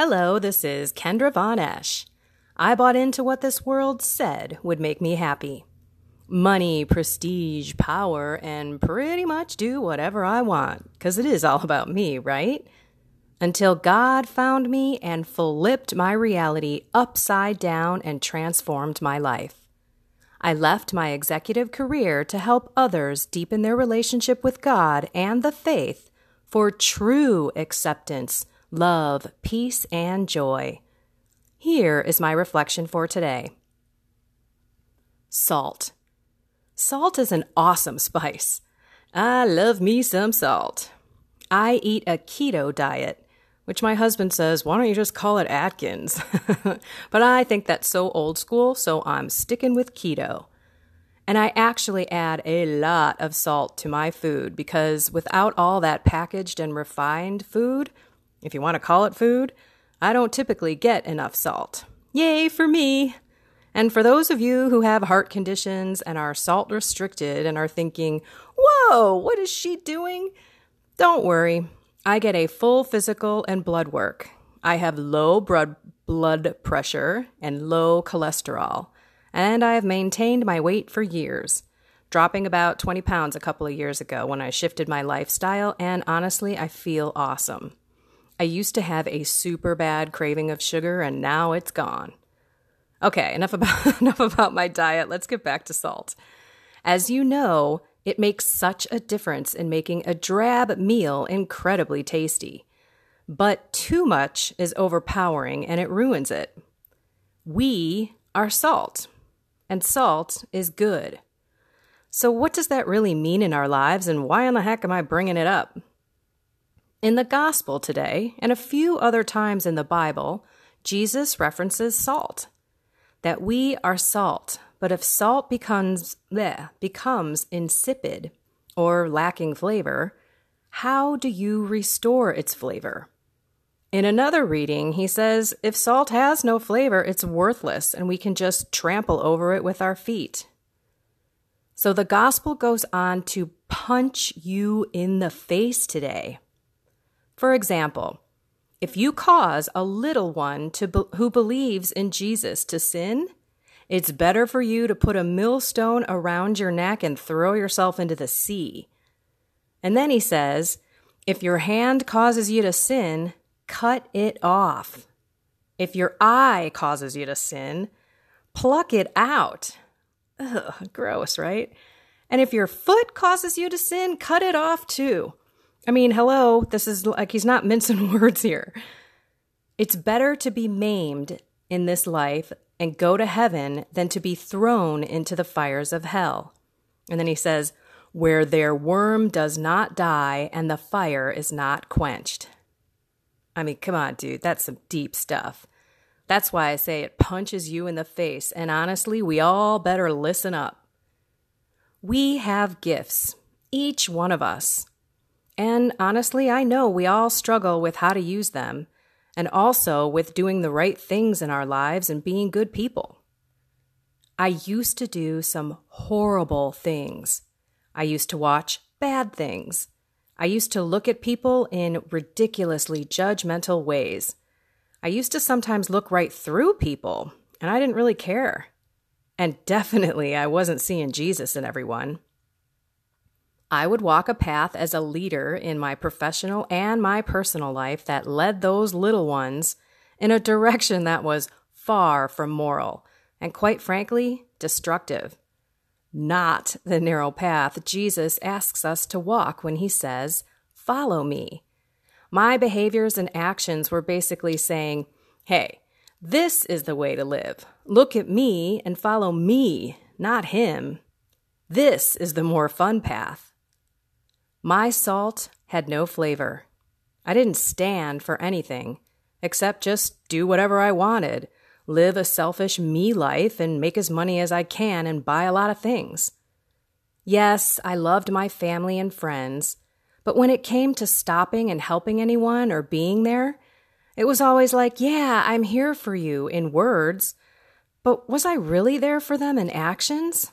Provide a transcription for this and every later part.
Hello, this is Kendra Von Esch. I bought into what this world said would make me happy money, prestige, power, and pretty much do whatever I want, because it is all about me, right? Until God found me and flipped my reality upside down and transformed my life. I left my executive career to help others deepen their relationship with God and the faith for true acceptance, love, peace, and joy. Here is my reflection for today Salt. Salt is an awesome spice. I love me some salt. I eat a keto diet, which my husband says, why don't you just call it Atkins? but I think that's so old school, so I'm sticking with keto. And I actually add a lot of salt to my food because without all that packaged and refined food, if you want to call it food, I don't typically get enough salt. Yay for me! And for those of you who have heart conditions and are salt restricted and are thinking, whoa, what is she doing? Don't worry. I get a full physical and blood work. I have low blood, pressure and low cholesterol. And I have maintained my weight for years, dropping about 20 pounds a couple of years ago when I shifted my lifestyle. And honestly, I feel awesome. I used to have a super bad craving of sugar, and now it's gone. Okay, enough about enough about my diet. Let's get back to salt. As you know, it makes such a difference in making a drab meal incredibly tasty. But too much is overpowering and it ruins it. We are salt, and salt is good. So, what does that really mean in our lives, and why in the heck am I bringing it up? In the Gospel today, and a few other times in the Bible, Jesus references salt that we are salt, but if salt becomes bleh, becomes insipid or lacking flavor, how do you restore its flavor? In another reading, he says, if salt has no flavor, it's worthless and we can just trample over it with our feet. So the gospel goes on to punch you in the face today. For example, if you cause a little one to be- who believes in Jesus to sin, it's better for you to put a millstone around your neck and throw yourself into the sea. And then he says, if your hand causes you to sin, cut it off. If your eye causes you to sin, pluck it out. Ugh, gross, right? And if your foot causes you to sin, cut it off too. I mean, hello, this is like he's not mincing words here. It's better to be maimed in this life and go to heaven than to be thrown into the fires of hell. And then he says, where their worm does not die and the fire is not quenched. I mean, come on, dude, that's some deep stuff. That's why I say it punches you in the face, and honestly, we all better listen up. We have gifts, each one of us. And honestly, I know we all struggle with how to use them and also with doing the right things in our lives and being good people. I used to do some horrible things. I used to watch bad things. I used to look at people in ridiculously judgmental ways. I used to sometimes look right through people, and I didn't really care. And definitely, I wasn't seeing Jesus in everyone. I would walk a path as a leader in my professional and my personal life that led those little ones in a direction that was far from moral and, quite frankly, destructive. Not the narrow path Jesus asks us to walk when he says, Follow me. My behaviors and actions were basically saying, Hey, this is the way to live. Look at me and follow me, not him. This is the more fun path. My salt had no flavor. I didn't stand for anything except just do whatever I wanted, live a selfish me life, and make as money as I can and buy a lot of things. Yes, I loved my family and friends, but when it came to stopping and helping anyone or being there, it was always like, yeah, I'm here for you in words, but was I really there for them in actions?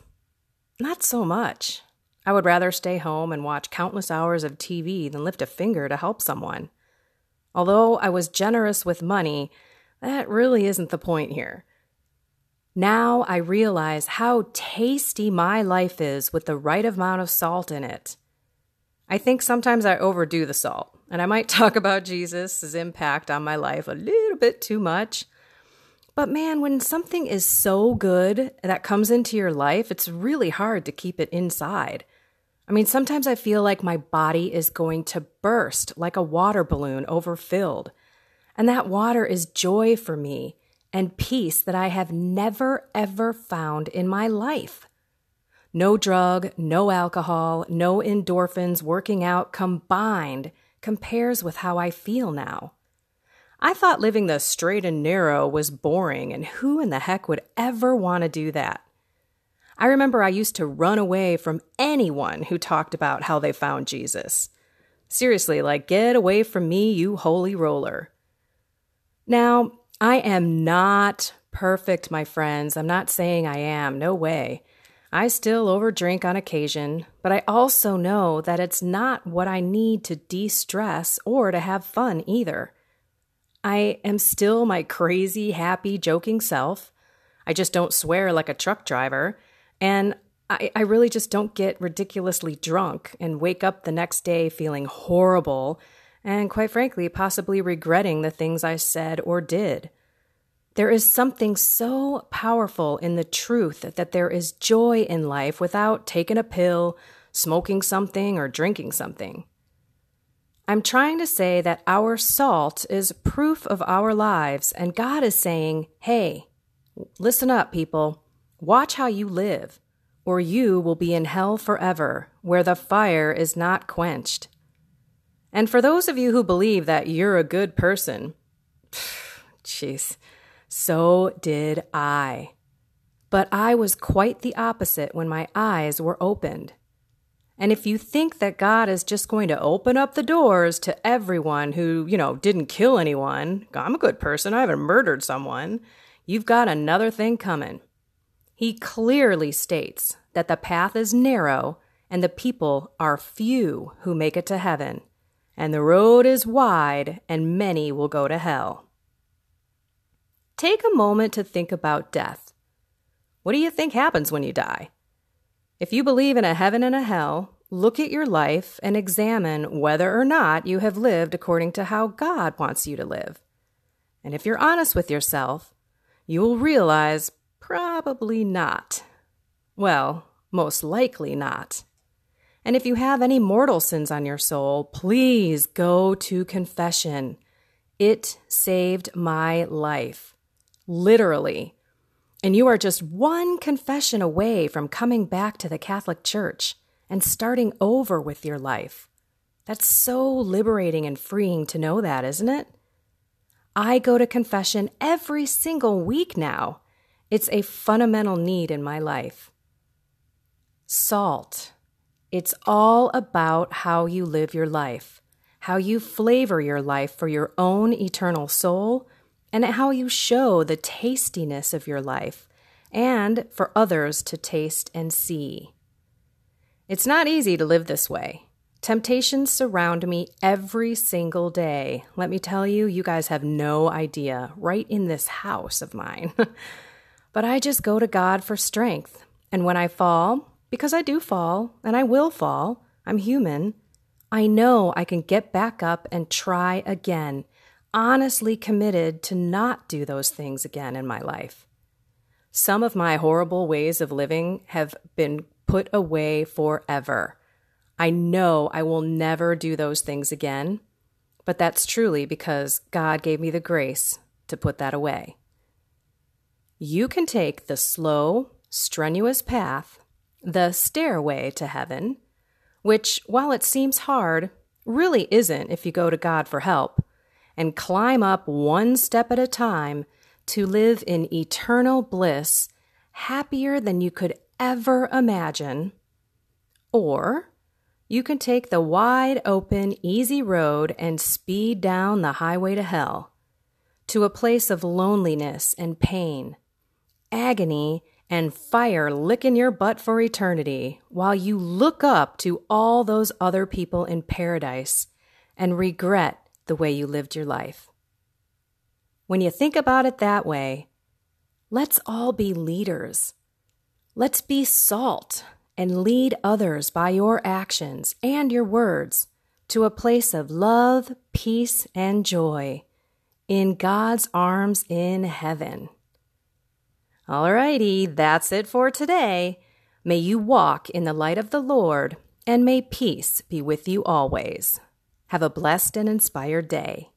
Not so much. I would rather stay home and watch countless hours of TV than lift a finger to help someone. Although I was generous with money, that really isn't the point here. Now I realize how tasty my life is with the right amount of salt in it. I think sometimes I overdo the salt, and I might talk about Jesus' impact on my life a little bit too much. But man, when something is so good that comes into your life, it's really hard to keep it inside. I mean, sometimes I feel like my body is going to burst like a water balloon overfilled. And that water is joy for me and peace that I have never, ever found in my life. No drug, no alcohol, no endorphins working out combined compares with how I feel now. I thought living the straight and narrow was boring, and who in the heck would ever want to do that? I remember I used to run away from anyone who talked about how they found Jesus. Seriously, like, get away from me, you holy roller. Now, I am not perfect, my friends. I'm not saying I am, no way. I still overdrink on occasion, but I also know that it's not what I need to de stress or to have fun either. I am still my crazy, happy, joking self. I just don't swear like a truck driver, and I, I really just don't get ridiculously drunk and wake up the next day feeling horrible and, quite frankly, possibly regretting the things I said or did. There is something so powerful in the truth that there is joy in life without taking a pill, smoking something, or drinking something. I'm trying to say that our salt is proof of our lives, and God is saying, hey, listen up, people. Watch how you live, or you will be in hell forever, where the fire is not quenched. And for those of you who believe that you're a good person, jeez, so did I. But I was quite the opposite when my eyes were opened. And if you think that God is just going to open up the doors to everyone who, you know, didn't kill anyone, I'm a good person, I haven't murdered someone, you've got another thing coming. He clearly states that the path is narrow and the people are few who make it to heaven, and the road is wide and many will go to hell. Take a moment to think about death. What do you think happens when you die? If you believe in a heaven and a hell, look at your life and examine whether or not you have lived according to how God wants you to live. And if you're honest with yourself, you will realize Probably not. Well, most likely not. And if you have any mortal sins on your soul, please go to confession. It saved my life. Literally. And you are just one confession away from coming back to the Catholic Church and starting over with your life. That's so liberating and freeing to know that, isn't it? I go to confession every single week now. It's a fundamental need in my life. Salt. It's all about how you live your life, how you flavor your life for your own eternal soul, and how you show the tastiness of your life and for others to taste and see. It's not easy to live this way. Temptations surround me every single day. Let me tell you, you guys have no idea, right in this house of mine. But I just go to God for strength. And when I fall, because I do fall, and I will fall, I'm human, I know I can get back up and try again, honestly committed to not do those things again in my life. Some of my horrible ways of living have been put away forever. I know I will never do those things again, but that's truly because God gave me the grace to put that away you can take the slow, strenuous path, the stairway to heaven, which, while it seems hard, really isn't if you go to God for help, and climb up one step at a time to live in eternal bliss, happier than you could ever imagine. Or you can take the wide open, easy road and speed down the highway to hell, to a place of loneliness and pain agony and fire licking your butt for eternity while you look up to all those other people in paradise and regret the way you lived your life. When you think about it that way, let's all be leaders. Let's be salt and lead others by your actions and your words to a place of love, peace, and joy in God's arms in heaven. Alrighty, that's it for today. May you walk in the light of the Lord, and may peace be with you always. Have a blessed and inspired day.